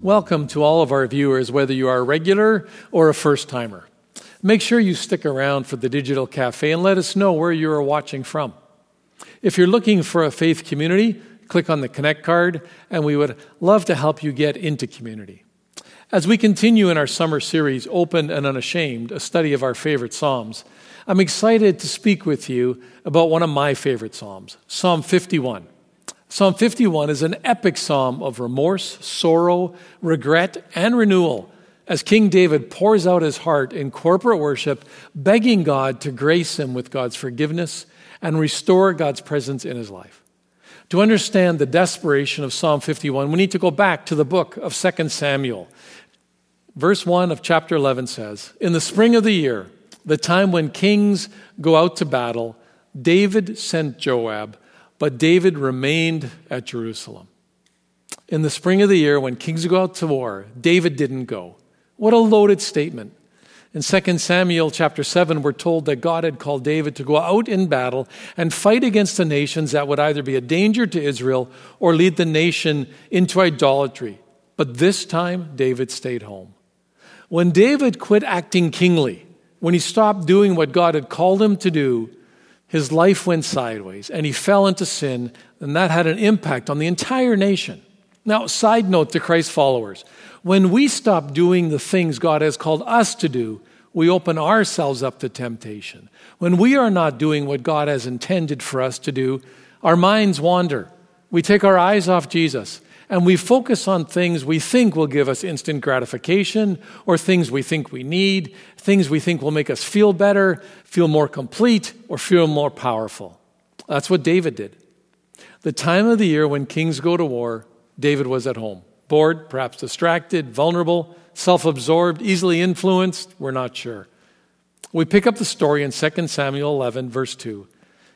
Welcome to all of our viewers, whether you are a regular or a first timer. Make sure you stick around for the Digital Cafe and let us know where you are watching from. If you're looking for a faith community, click on the Connect card, and we would love to help you get into community. As we continue in our summer series, Open and Unashamed, a study of our favorite Psalms, I'm excited to speak with you about one of my favorite Psalms, Psalm 51. Psalm 51 is an epic psalm of remorse, sorrow, regret, and renewal as King David pours out his heart in corporate worship, begging God to grace him with God's forgiveness and restore God's presence in his life. To understand the desperation of Psalm 51, we need to go back to the book of 2 Samuel. Verse 1 of chapter 11 says In the spring of the year, the time when kings go out to battle, David sent Joab but David remained at Jerusalem. In the spring of the year, when kings go out to war, David didn't go. What a loaded statement. In 2 Samuel chapter 7, we're told that God had called David to go out in battle and fight against the nations that would either be a danger to Israel or lead the nation into idolatry. But this time, David stayed home. When David quit acting kingly, when he stopped doing what God had called him to do, his life went sideways and he fell into sin, and that had an impact on the entire nation. Now, side note to Christ followers when we stop doing the things God has called us to do, we open ourselves up to temptation. When we are not doing what God has intended for us to do, our minds wander. We take our eyes off Jesus and we focus on things we think will give us instant gratification or things we think we need, things we think will make us feel better, feel more complete, or feel more powerful. That's what David did. The time of the year when kings go to war, David was at home. Bored, perhaps distracted, vulnerable, self absorbed, easily influenced, we're not sure. We pick up the story in 2 Samuel 11, verse 2.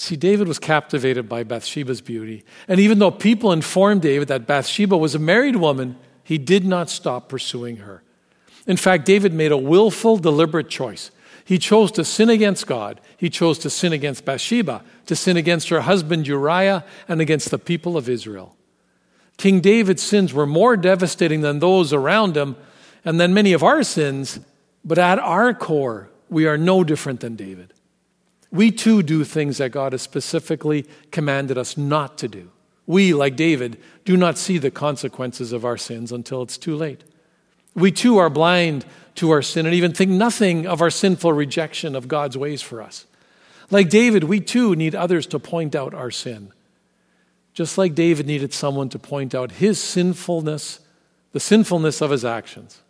See, David was captivated by Bathsheba's beauty. And even though people informed David that Bathsheba was a married woman, he did not stop pursuing her. In fact, David made a willful, deliberate choice. He chose to sin against God. He chose to sin against Bathsheba, to sin against her husband Uriah, and against the people of Israel. King David's sins were more devastating than those around him and than many of our sins, but at our core, we are no different than David. We too do things that God has specifically commanded us not to do. We, like David, do not see the consequences of our sins until it's too late. We too are blind to our sin and even think nothing of our sinful rejection of God's ways for us. Like David, we too need others to point out our sin. Just like David needed someone to point out his sinfulness, the sinfulness of his actions.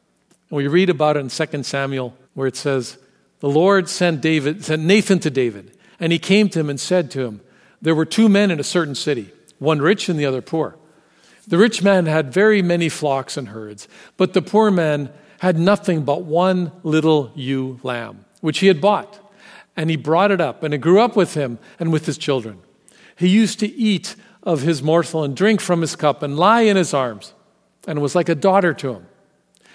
And we read about it in 2 Samuel where it says, the Lord sent David, sent Nathan to David, and he came to him and said to him, There were two men in a certain city, one rich and the other poor. The rich man had very many flocks and herds, but the poor man had nothing but one little ewe lamb, which he had bought. And he brought it up, and it grew up with him and with his children. He used to eat of his morsel and drink from his cup and lie in his arms, and was like a daughter to him.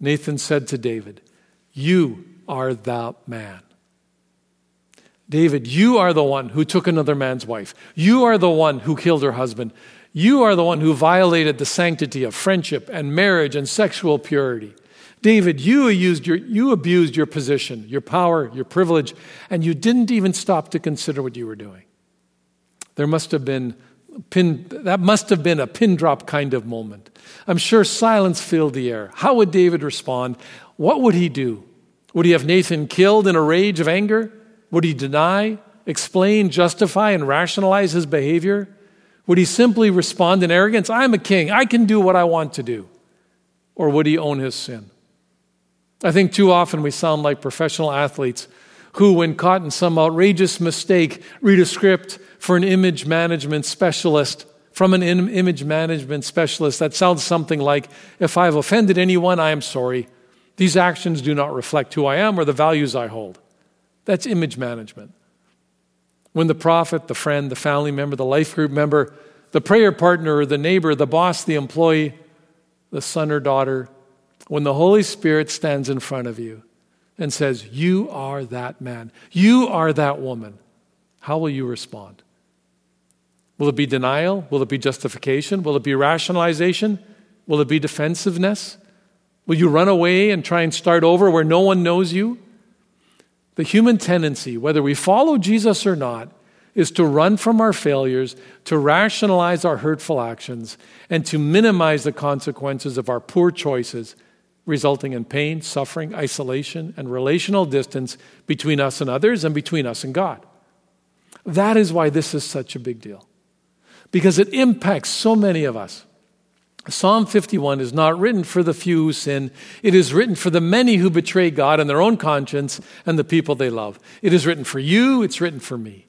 Nathan said to David, You are the man. David, you are the one who took another man's wife. You are the one who killed her husband. You are the one who violated the sanctity of friendship and marriage and sexual purity. David, you your, you abused your position, your power, your privilege, and you didn't even stop to consider what you were doing. There must have been Pin, that must have been a pin drop kind of moment. I'm sure silence filled the air. How would David respond? What would he do? Would he have Nathan killed in a rage of anger? Would he deny, explain, justify, and rationalize his behavior? Would he simply respond in arrogance? I'm a king. I can do what I want to do. Or would he own his sin? I think too often we sound like professional athletes who, when caught in some outrageous mistake, read a script for an image management specialist from an image management specialist that sounds something like If I've offended anyone, I am sorry. These actions do not reflect who I am or the values I hold. That's image management. When the prophet, the friend, the family member, the life group member, the prayer partner, or the neighbor, the boss, the employee, the son or daughter, when the Holy Spirit stands in front of you and says, You are that man, you are that woman, how will you respond? Will it be denial? Will it be justification? Will it be rationalization? Will it be defensiveness? Will you run away and try and start over where no one knows you? The human tendency, whether we follow Jesus or not, is to run from our failures, to rationalize our hurtful actions, and to minimize the consequences of our poor choices, resulting in pain, suffering, isolation, and relational distance between us and others and between us and God. That is why this is such a big deal, because it impacts so many of us. Psalm 51 is not written for the few who sin. It is written for the many who betray God and their own conscience and the people they love. It is written for you, it's written for me.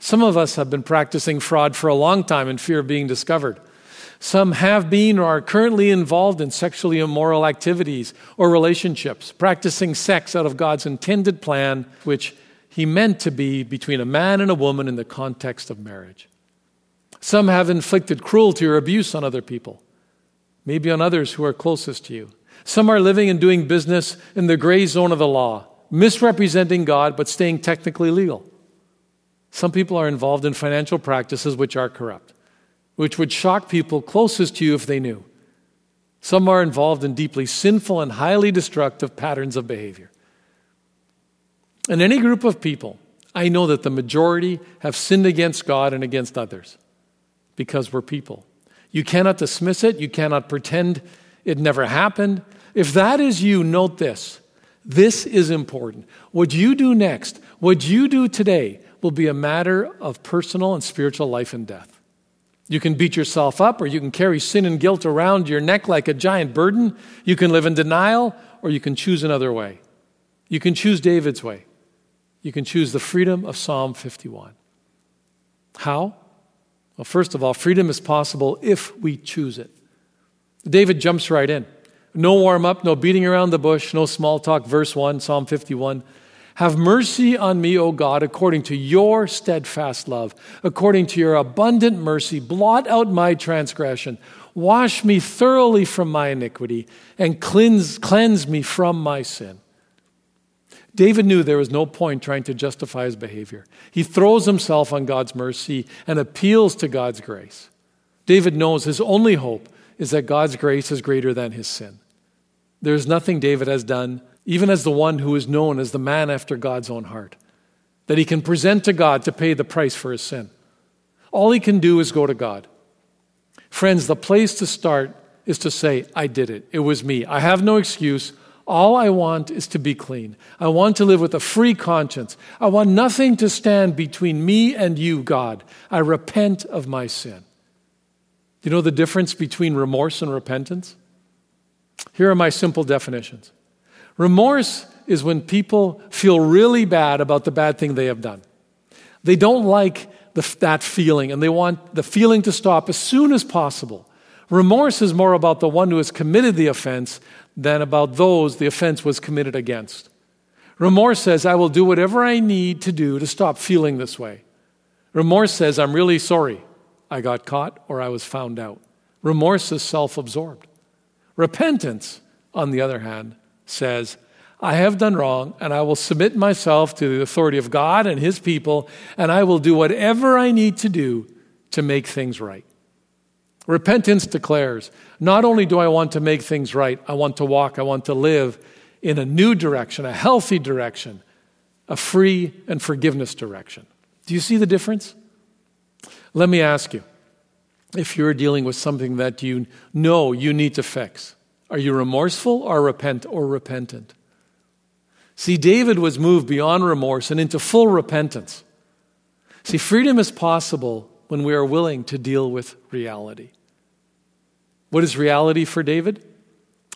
Some of us have been practicing fraud for a long time in fear of being discovered. Some have been or are currently involved in sexually immoral activities or relationships, practicing sex out of God's intended plan, which He meant to be between a man and a woman in the context of marriage. Some have inflicted cruelty or abuse on other people, maybe on others who are closest to you. Some are living and doing business in the gray zone of the law, misrepresenting God but staying technically legal. Some people are involved in financial practices which are corrupt, which would shock people closest to you if they knew. Some are involved in deeply sinful and highly destructive patterns of behavior. In any group of people, I know that the majority have sinned against God and against others because we're people. You cannot dismiss it, you cannot pretend it never happened. If that is you, note this. This is important. What you do next, what you do today, will be a matter of personal and spiritual life and death. You can beat yourself up, or you can carry sin and guilt around your neck like a giant burden. You can live in denial, or you can choose another way. You can choose David's way. You can choose the freedom of Psalm 51. How? Well, first of all, freedom is possible if we choose it. David jumps right in. No warm up, no beating around the bush, no small talk. Verse 1, Psalm 51. Have mercy on me, O God, according to your steadfast love, according to your abundant mercy. Blot out my transgression. Wash me thoroughly from my iniquity and cleanse, cleanse me from my sin. David knew there was no point trying to justify his behavior. He throws himself on God's mercy and appeals to God's grace. David knows his only hope is that God's grace is greater than his sin. There is nothing David has done even as the one who is known as the man after God's own heart, that he can present to God to pay the price for his sin. All he can do is go to God. Friends, the place to start is to say, I did it. It was me. I have no excuse. All I want is to be clean. I want to live with a free conscience. I want nothing to stand between me and you, God. I repent of my sin. Do you know the difference between remorse and repentance? Here are my simple definitions Remorse is when people feel really bad about the bad thing they have done. They don't like the, that feeling and they want the feeling to stop as soon as possible. Remorse is more about the one who has committed the offense than about those the offense was committed against. Remorse says, I will do whatever I need to do to stop feeling this way. Remorse says, I'm really sorry I got caught or I was found out. Remorse is self absorbed. Repentance, on the other hand, says, I have done wrong, and I will submit myself to the authority of God and His people, and I will do whatever I need to do to make things right. Repentance declares not only do I want to make things right, I want to walk, I want to live in a new direction, a healthy direction, a free and forgiveness direction. Do you see the difference? Let me ask you if you're dealing with something that you know you need to fix. Are you remorseful or repent or repentant? See, David was moved beyond remorse and into full repentance. See, freedom is possible when we are willing to deal with reality. What is reality for David?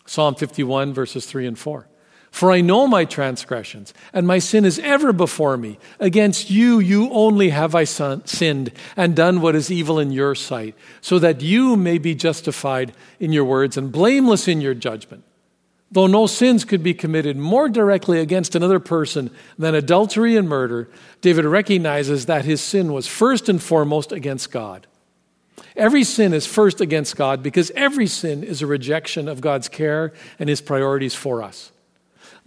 Psalm 51, verses 3 and 4. For I know my transgressions, and my sin is ever before me. Against you, you only have I sinned and done what is evil in your sight, so that you may be justified in your words and blameless in your judgment. Though no sins could be committed more directly against another person than adultery and murder, David recognizes that his sin was first and foremost against God. Every sin is first against God because every sin is a rejection of God's care and his priorities for us.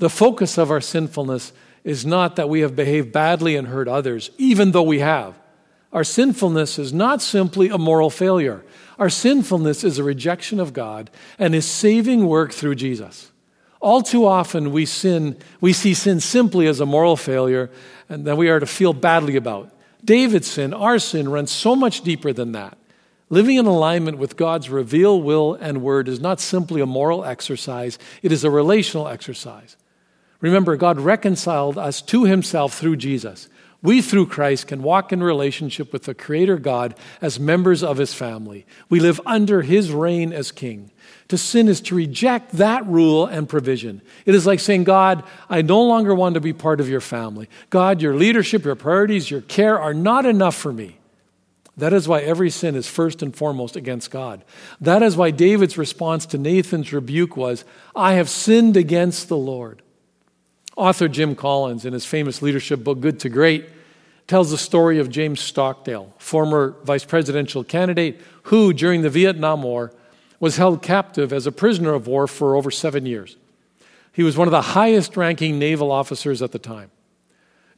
The focus of our sinfulness is not that we have behaved badly and hurt others, even though we have. Our sinfulness is not simply a moral failure. Our sinfulness is a rejection of God and his saving work through Jesus. All too often we sin, we see sin simply as a moral failure and that we are to feel badly about. David's sin, our sin, runs so much deeper than that. Living in alignment with God's revealed will and word is not simply a moral exercise, it is a relational exercise. Remember, God reconciled us to himself through Jesus. We, through Christ, can walk in relationship with the Creator God as members of His family. We live under His reign as King. To sin is to reject that rule and provision. It is like saying, God, I no longer want to be part of your family. God, your leadership, your priorities, your care are not enough for me. That is why every sin is first and foremost against God. That is why David's response to Nathan's rebuke was, I have sinned against the Lord. Author Jim Collins, in his famous leadership book, Good to Great, tells the story of James Stockdale, former vice presidential candidate who, during the Vietnam War, was held captive as a prisoner of war for over seven years. He was one of the highest ranking naval officers at the time.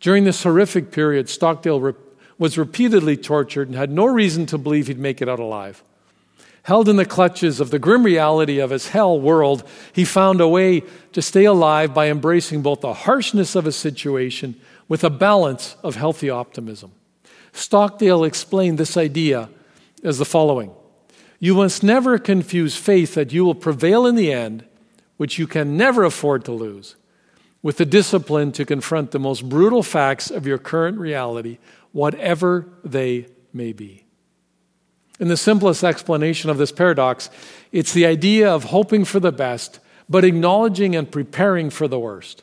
During this horrific period, Stockdale re- was repeatedly tortured and had no reason to believe he'd make it out alive. Held in the clutches of the grim reality of his hell world, he found a way to stay alive by embracing both the harshness of his situation with a balance of healthy optimism. Stockdale explained this idea as the following You must never confuse faith that you will prevail in the end, which you can never afford to lose, with the discipline to confront the most brutal facts of your current reality, whatever they may be. In the simplest explanation of this paradox, it's the idea of hoping for the best, but acknowledging and preparing for the worst.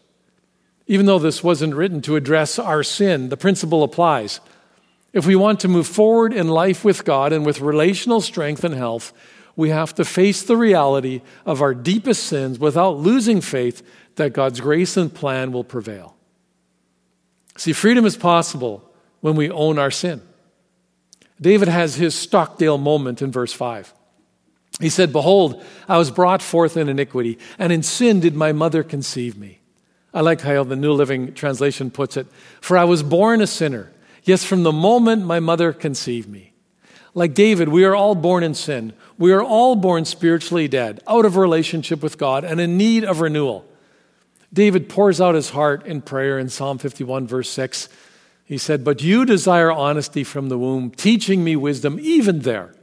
Even though this wasn't written to address our sin, the principle applies. If we want to move forward in life with God and with relational strength and health, we have to face the reality of our deepest sins without losing faith that God's grace and plan will prevail. See, freedom is possible when we own our sin. David has his Stockdale moment in verse 5. He said, Behold, I was brought forth in iniquity, and in sin did my mother conceive me. I like how the New Living Translation puts it For I was born a sinner, yes, from the moment my mother conceived me. Like David, we are all born in sin. We are all born spiritually dead, out of relationship with God, and in need of renewal. David pours out his heart in prayer in Psalm 51, verse 6. He said, But you desire honesty from the womb, teaching me wisdom even there.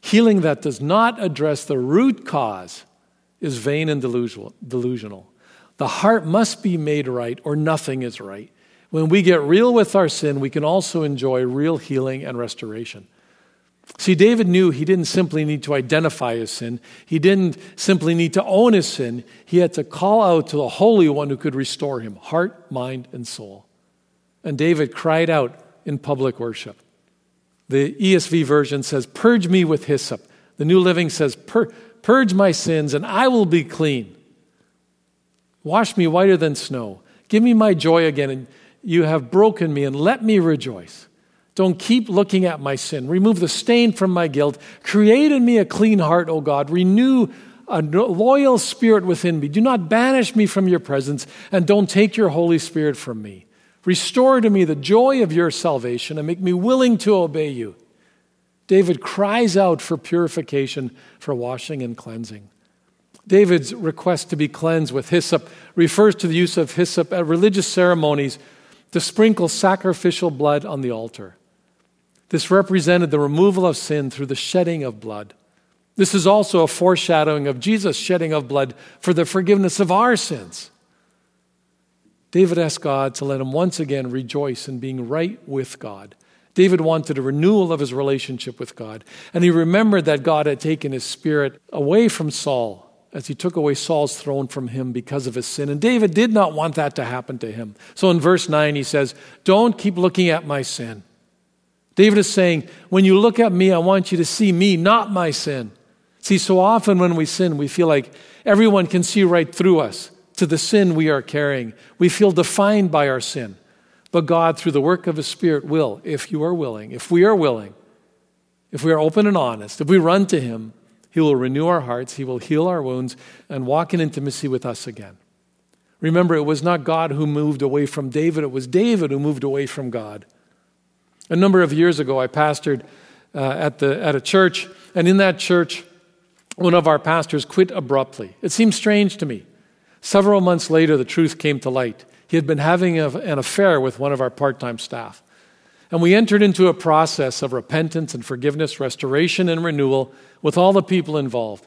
Healing that does not address the root cause is vain and delusional. The heart must be made right, or nothing is right. When we get real with our sin, we can also enjoy real healing and restoration. See, David knew he didn't simply need to identify his sin. He didn't simply need to own his sin. He had to call out to the Holy One who could restore him, heart, mind, and soul. And David cried out in public worship. The ESV version says, Purge me with hyssop. The New Living says, Purge my sins, and I will be clean. Wash me whiter than snow. Give me my joy again, and you have broken me, and let me rejoice. Don't keep looking at my sin. Remove the stain from my guilt. Create in me a clean heart, O God. Renew a loyal spirit within me. Do not banish me from your presence, and don't take your Holy Spirit from me. Restore to me the joy of your salvation and make me willing to obey you. David cries out for purification, for washing and cleansing. David's request to be cleansed with hyssop refers to the use of hyssop at religious ceremonies to sprinkle sacrificial blood on the altar. This represented the removal of sin through the shedding of blood. This is also a foreshadowing of Jesus' shedding of blood for the forgiveness of our sins. David asked God to let him once again rejoice in being right with God. David wanted a renewal of his relationship with God. And he remembered that God had taken his spirit away from Saul as he took away Saul's throne from him because of his sin. And David did not want that to happen to him. So in verse 9, he says, Don't keep looking at my sin. David is saying, When you look at me, I want you to see me, not my sin. See, so often when we sin, we feel like everyone can see right through us to the sin we are carrying. We feel defined by our sin. But God, through the work of His Spirit, will, if you are willing, if we are willing, if we are open and honest, if we run to Him, He will renew our hearts, He will heal our wounds, and walk in intimacy with us again. Remember, it was not God who moved away from David, it was David who moved away from God. A number of years ago, I pastored uh, at, the, at a church, and in that church, one of our pastors quit abruptly. It seemed strange to me. Several months later, the truth came to light. He had been having a, an affair with one of our part time staff. And we entered into a process of repentance and forgiveness, restoration and renewal with all the people involved.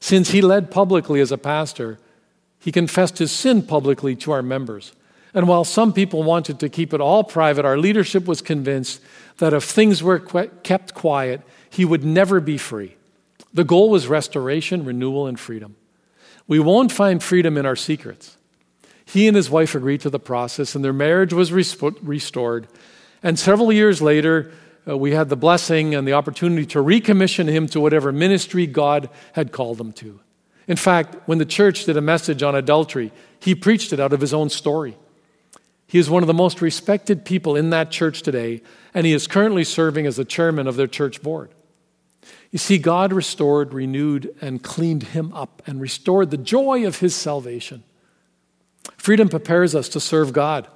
Since he led publicly as a pastor, he confessed his sin publicly to our members. And while some people wanted to keep it all private, our leadership was convinced that if things were kept quiet, he would never be free. The goal was restoration, renewal, and freedom. We won't find freedom in our secrets. He and his wife agreed to the process, and their marriage was restored. And several years later, uh, we had the blessing and the opportunity to recommission him to whatever ministry God had called him to. In fact, when the church did a message on adultery, he preached it out of his own story. He is one of the most respected people in that church today, and he is currently serving as the chairman of their church board. You see, God restored, renewed, and cleaned him up and restored the joy of his salvation. Freedom prepares us to serve God.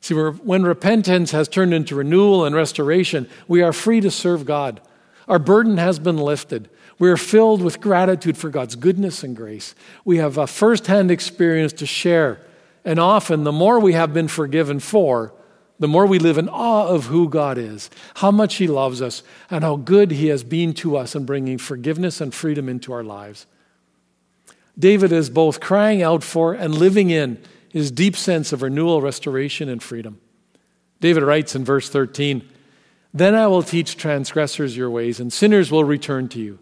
See, when repentance has turned into renewal and restoration, we are free to serve God. Our burden has been lifted. We are filled with gratitude for God's goodness and grace. We have a firsthand experience to share. And often, the more we have been forgiven for, the more we live in awe of who God is, how much He loves us, and how good He has been to us in bringing forgiveness and freedom into our lives. David is both crying out for and living in his deep sense of renewal, restoration, and freedom. David writes in verse 13 Then I will teach transgressors your ways, and sinners will return to you.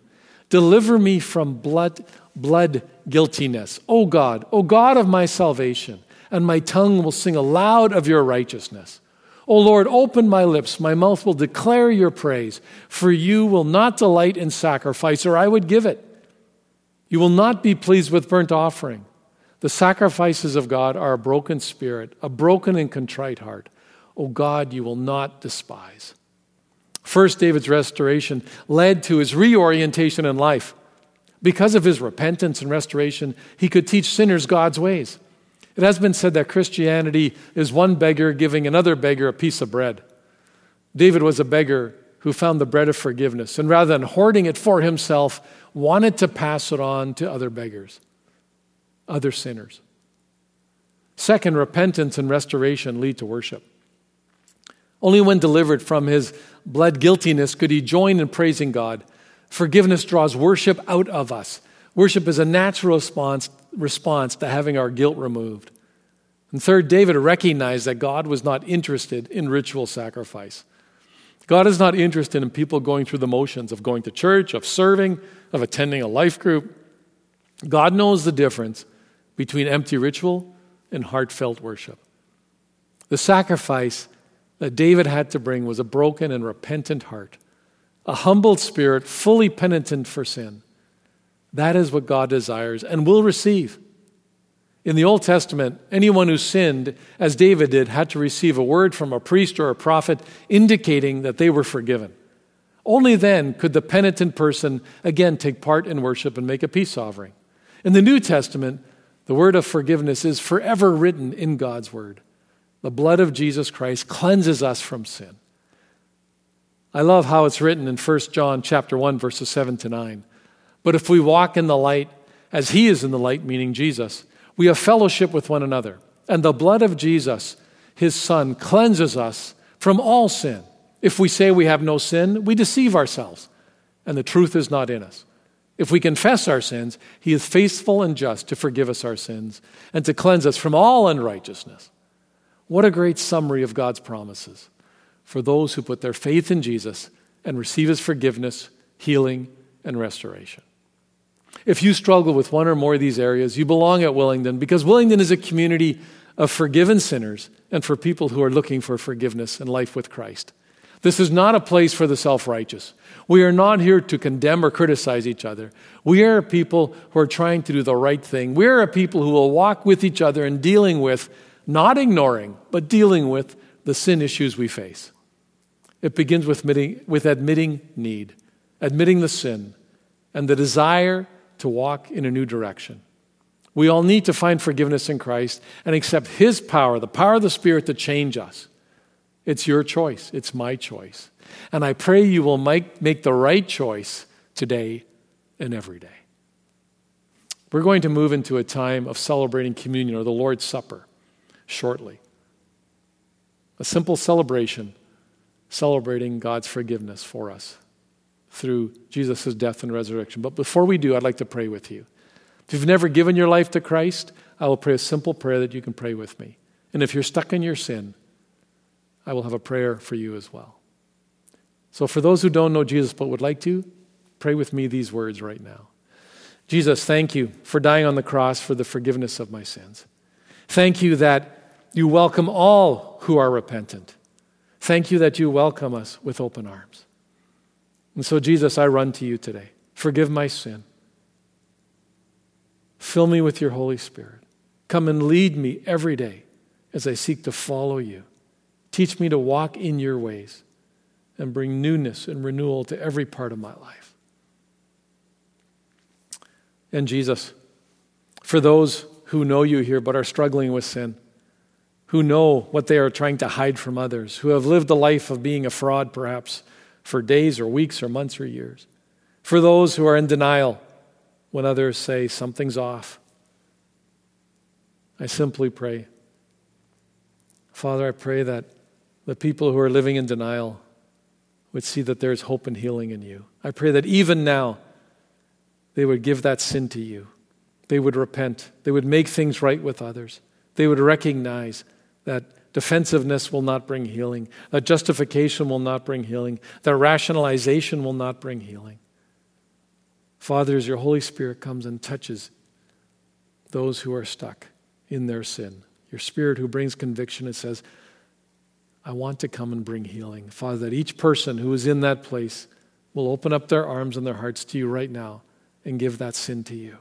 Deliver me from blood, blood guiltiness. O God, O God of my salvation, and my tongue will sing aloud of your righteousness. O Lord, open my lips, my mouth will declare your praise, for you will not delight in sacrifice, or I would give it. You will not be pleased with burnt offering. The sacrifices of God are a broken spirit, a broken and contrite heart. O God, you will not despise. First, David's restoration led to his reorientation in life. Because of his repentance and restoration, he could teach sinners God's ways. It has been said that Christianity is one beggar giving another beggar a piece of bread. David was a beggar who found the bread of forgiveness, and rather than hoarding it for himself, wanted to pass it on to other beggars, other sinners. Second, repentance and restoration lead to worship. Only when delivered from his blood guiltiness could he join in praising God. Forgiveness draws worship out of us. Worship is a natural response, response to having our guilt removed. And third, David recognized that God was not interested in ritual sacrifice. God is not interested in people going through the motions of going to church, of serving, of attending a life group. God knows the difference between empty ritual and heartfelt worship. The sacrifice that David had to bring was a broken and repentant heart, a humbled spirit, fully penitent for sin. That is what God desires and will receive. In the Old Testament, anyone who sinned, as David did, had to receive a word from a priest or a prophet indicating that they were forgiven. Only then could the penitent person again take part in worship and make a peace offering. In the New Testament, the word of forgiveness is forever written in God's word. The blood of Jesus Christ cleanses us from sin. I love how it's written in 1 John chapter 1 verses 7 to 9. But if we walk in the light as he is in the light, meaning Jesus, we have fellowship with one another. And the blood of Jesus, his son, cleanses us from all sin. If we say we have no sin, we deceive ourselves, and the truth is not in us. If we confess our sins, he is faithful and just to forgive us our sins and to cleanse us from all unrighteousness. What a great summary of God's promises for those who put their faith in Jesus and receive his forgiveness, healing, and restoration. If you struggle with one or more of these areas, you belong at Willingdon because Willingdon is a community of forgiven sinners and for people who are looking for forgiveness and life with Christ. This is not a place for the self righteous. We are not here to condemn or criticize each other. We are people who are trying to do the right thing. We are people who will walk with each other in dealing with, not ignoring, but dealing with the sin issues we face. It begins with admitting, with admitting need, admitting the sin, and the desire to walk in a new direction. We all need to find forgiveness in Christ and accept His power, the power of the Spirit to change us. It's your choice, it's my choice. And I pray you will make, make the right choice today and every day. We're going to move into a time of celebrating communion or the Lord's Supper shortly. A simple celebration celebrating God's forgiveness for us through Jesus' death and resurrection. But before we do, I'd like to pray with you. If you've never given your life to Christ, I will pray a simple prayer that you can pray with me. And if you're stuck in your sin, I will have a prayer for you as well. So, for those who don't know Jesus but would like to, pray with me these words right now. Jesus, thank you for dying on the cross for the forgiveness of my sins. Thank you that you welcome all who are repentant. Thank you that you welcome us with open arms. And so, Jesus, I run to you today. Forgive my sin. Fill me with your Holy Spirit. Come and lead me every day as I seek to follow you. Teach me to walk in your ways and bring newness and renewal to every part of my life. And Jesus, for those who know you here but are struggling with sin, who know what they are trying to hide from others, who have lived a life of being a fraud perhaps for days or weeks or months or years, for those who are in denial when others say something's off, I simply pray. Father, I pray that the people who are living in denial would see that there's hope and healing in you. I pray that even now they would give that sin to you. They would repent. They would make things right with others. They would recognize that defensiveness will not bring healing, that justification will not bring healing, that rationalization will not bring healing. Father, as your Holy Spirit comes and touches those who are stuck in their sin, your Spirit who brings conviction and says, I want to come and bring healing. Father, that each person who is in that place will open up their arms and their hearts to you right now and give that sin to you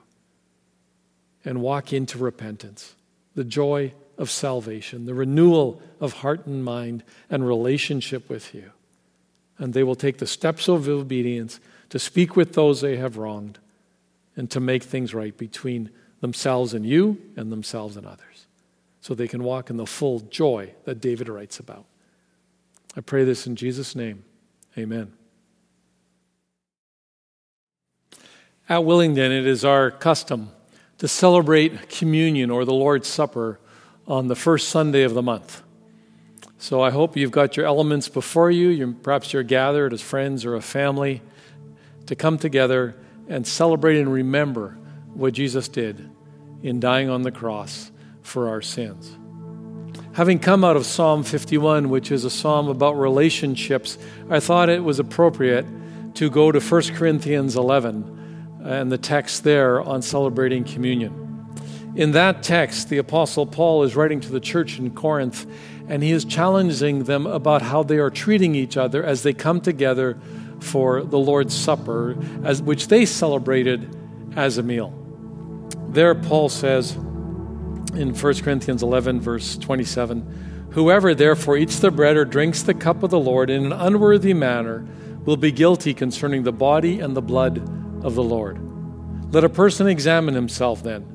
and walk into repentance, the joy of salvation, the renewal of heart and mind and relationship with you. And they will take the steps of obedience to speak with those they have wronged and to make things right between themselves and you and themselves and others so they can walk in the full joy that David writes about. I pray this in Jesus' name. Amen. At Willingdon, it is our custom to celebrate communion or the Lord's Supper on the first Sunday of the month. So I hope you've got your elements before you. You're, perhaps you're gathered as friends or a family to come together and celebrate and remember what Jesus did in dying on the cross for our sins. Having come out of Psalm 51, which is a psalm about relationships, I thought it was appropriate to go to 1 Corinthians 11 and the text there on celebrating communion. In that text, the Apostle Paul is writing to the church in Corinth, and he is challenging them about how they are treating each other as they come together for the Lord's Supper, as, which they celebrated as a meal. There, Paul says, in 1 Corinthians 11, verse 27 Whoever therefore eats the bread or drinks the cup of the Lord in an unworthy manner will be guilty concerning the body and the blood of the Lord. Let a person examine himself then,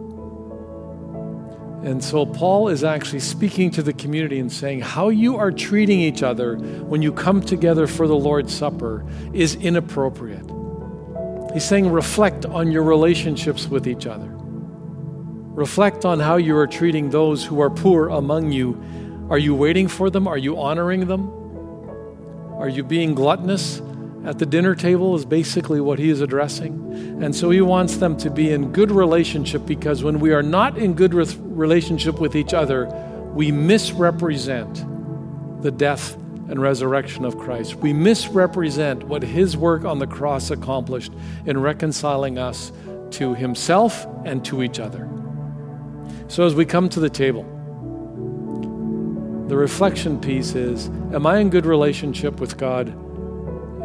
And so Paul is actually speaking to the community and saying how you are treating each other when you come together for the Lord's Supper is inappropriate. He's saying reflect on your relationships with each other. Reflect on how you are treating those who are poor among you. Are you waiting for them? Are you honoring them? Are you being gluttonous at the dinner table? Is basically what he is addressing. And so he wants them to be in good relationship because when we are not in good relationship with each other, we misrepresent the death and resurrection of Christ. We misrepresent what his work on the cross accomplished in reconciling us to himself and to each other. So, as we come to the table, the reflection piece is Am I in good relationship with God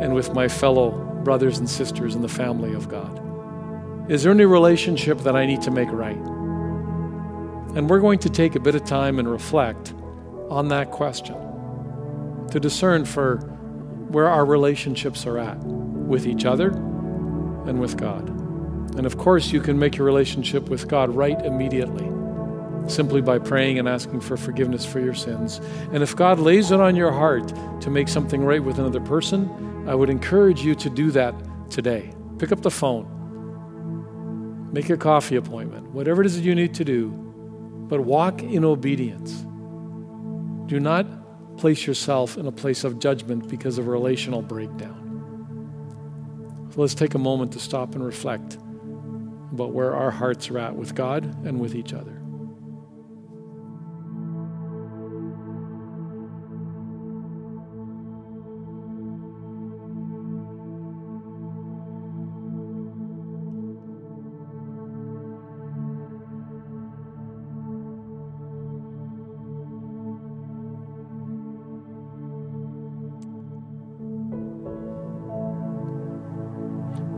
and with my fellow brothers and sisters in the family of God? Is there any relationship that I need to make right? And we're going to take a bit of time and reflect on that question to discern for where our relationships are at with each other and with God. And of course, you can make your relationship with God right immediately simply by praying and asking for forgiveness for your sins. And if God lays it on your heart to make something right with another person, I would encourage you to do that today. Pick up the phone, make a coffee appointment, whatever it is that you need to do, but walk in obedience. Do not place yourself in a place of judgment because of a relational breakdown. So let's take a moment to stop and reflect about where our hearts are at with God and with each other.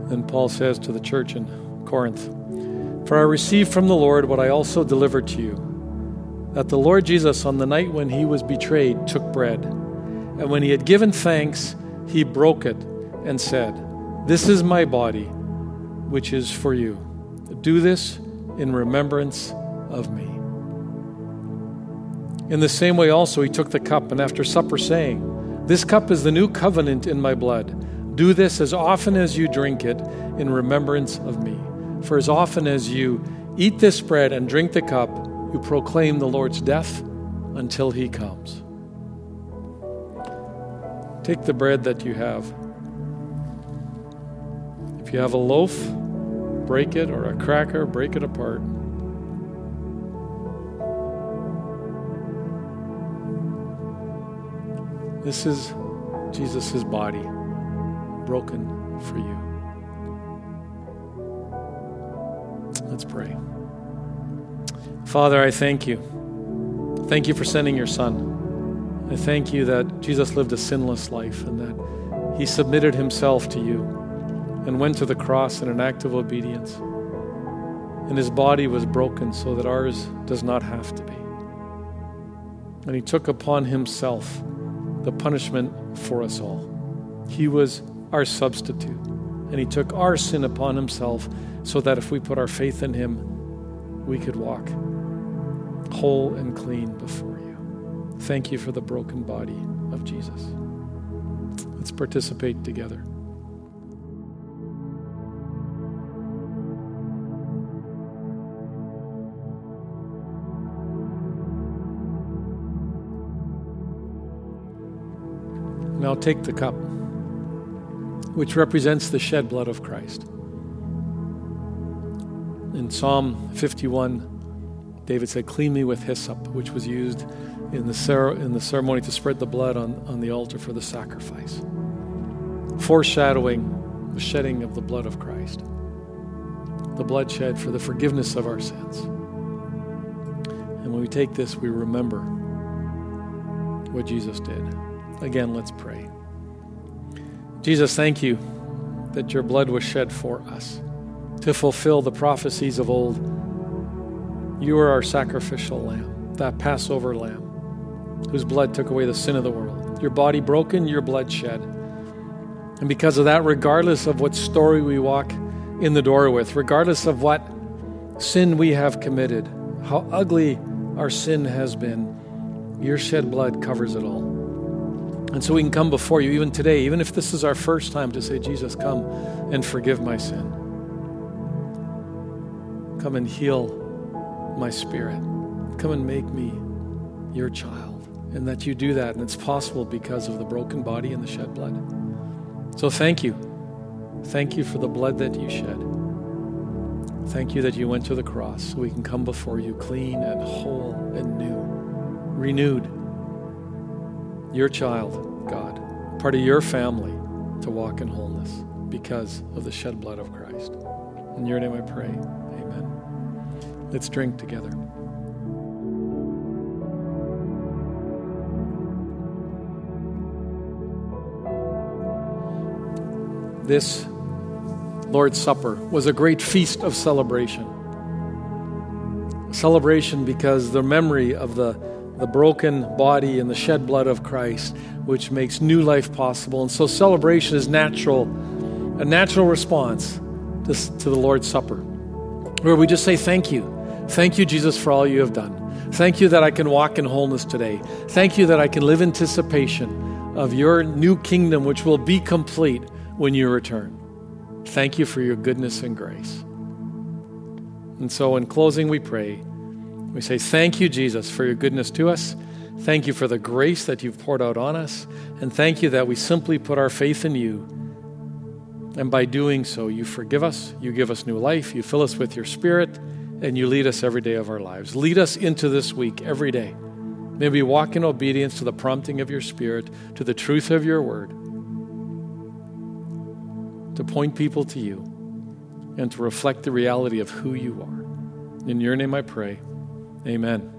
Then Paul says to the church in Corinth, For I received from the Lord what I also delivered to you, that the Lord Jesus, on the night when he was betrayed, took bread. And when he had given thanks, he broke it and said, This is my body, which is for you. Do this in remembrance of me. In the same way, also, he took the cup, and after supper, saying, This cup is the new covenant in my blood. Do this as often as you drink it in remembrance of me. For as often as you eat this bread and drink the cup, you proclaim the Lord's death until he comes. Take the bread that you have. If you have a loaf, break it, or a cracker, break it apart. This is Jesus' body broken for you. Let's pray. Father, I thank you. Thank you for sending your Son. I thank you that Jesus lived a sinless life and that he submitted himself to you and went to the cross in an act of obedience. And his body was broken so that ours does not have to be. And he took upon himself the punishment for us all. He was our substitute. And he took our sin upon himself so that if we put our faith in him, we could walk whole and clean before you. Thank you for the broken body of Jesus. Let's participate together. Now take the cup which represents the shed blood of Christ. In Psalm 51, David said, Clean me with hyssop, which was used in the, cer- in the ceremony to spread the blood on, on the altar for the sacrifice, foreshadowing the shedding of the blood of Christ, the blood shed for the forgiveness of our sins. And when we take this, we remember what Jesus did. Again, let's pray. Jesus, thank you that your blood was shed for us to fulfill the prophecies of old. You are our sacrificial lamb, that Passover lamb, whose blood took away the sin of the world. Your body broken, your blood shed. And because of that, regardless of what story we walk in the door with, regardless of what sin we have committed, how ugly our sin has been, your shed blood covers it all. And so we can come before you even today, even if this is our first time to say, Jesus, come and forgive my sin. Come and heal my spirit. Come and make me your child. And that you do that, and it's possible because of the broken body and the shed blood. So thank you. Thank you for the blood that you shed. Thank you that you went to the cross so we can come before you clean and whole and new, renewed. Your child, God, part of your family to walk in wholeness because of the shed blood of Christ. In your name I pray. Amen. Let's drink together. This Lord's Supper was a great feast of celebration. Celebration because the memory of the, the broken body and the shed blood of Christ, which makes new life possible. And so celebration is natural, a natural response to, to the Lord's Supper, where we just say, Thank you. Thank you, Jesus, for all you have done. Thank you that I can walk in wholeness today. Thank you that I can live in anticipation of your new kingdom, which will be complete when you return. Thank you for your goodness and grace. And so, in closing, we pray. We say, Thank you, Jesus, for your goodness to us. Thank you for the grace that you've poured out on us. And thank you that we simply put our faith in you. And by doing so, you forgive us, you give us new life, you fill us with your spirit, and you lead us every day of our lives. Lead us into this week every day. May we walk in obedience to the prompting of your spirit, to the truth of your word to point people to you and to reflect the reality of who you are. In your name I pray. Amen.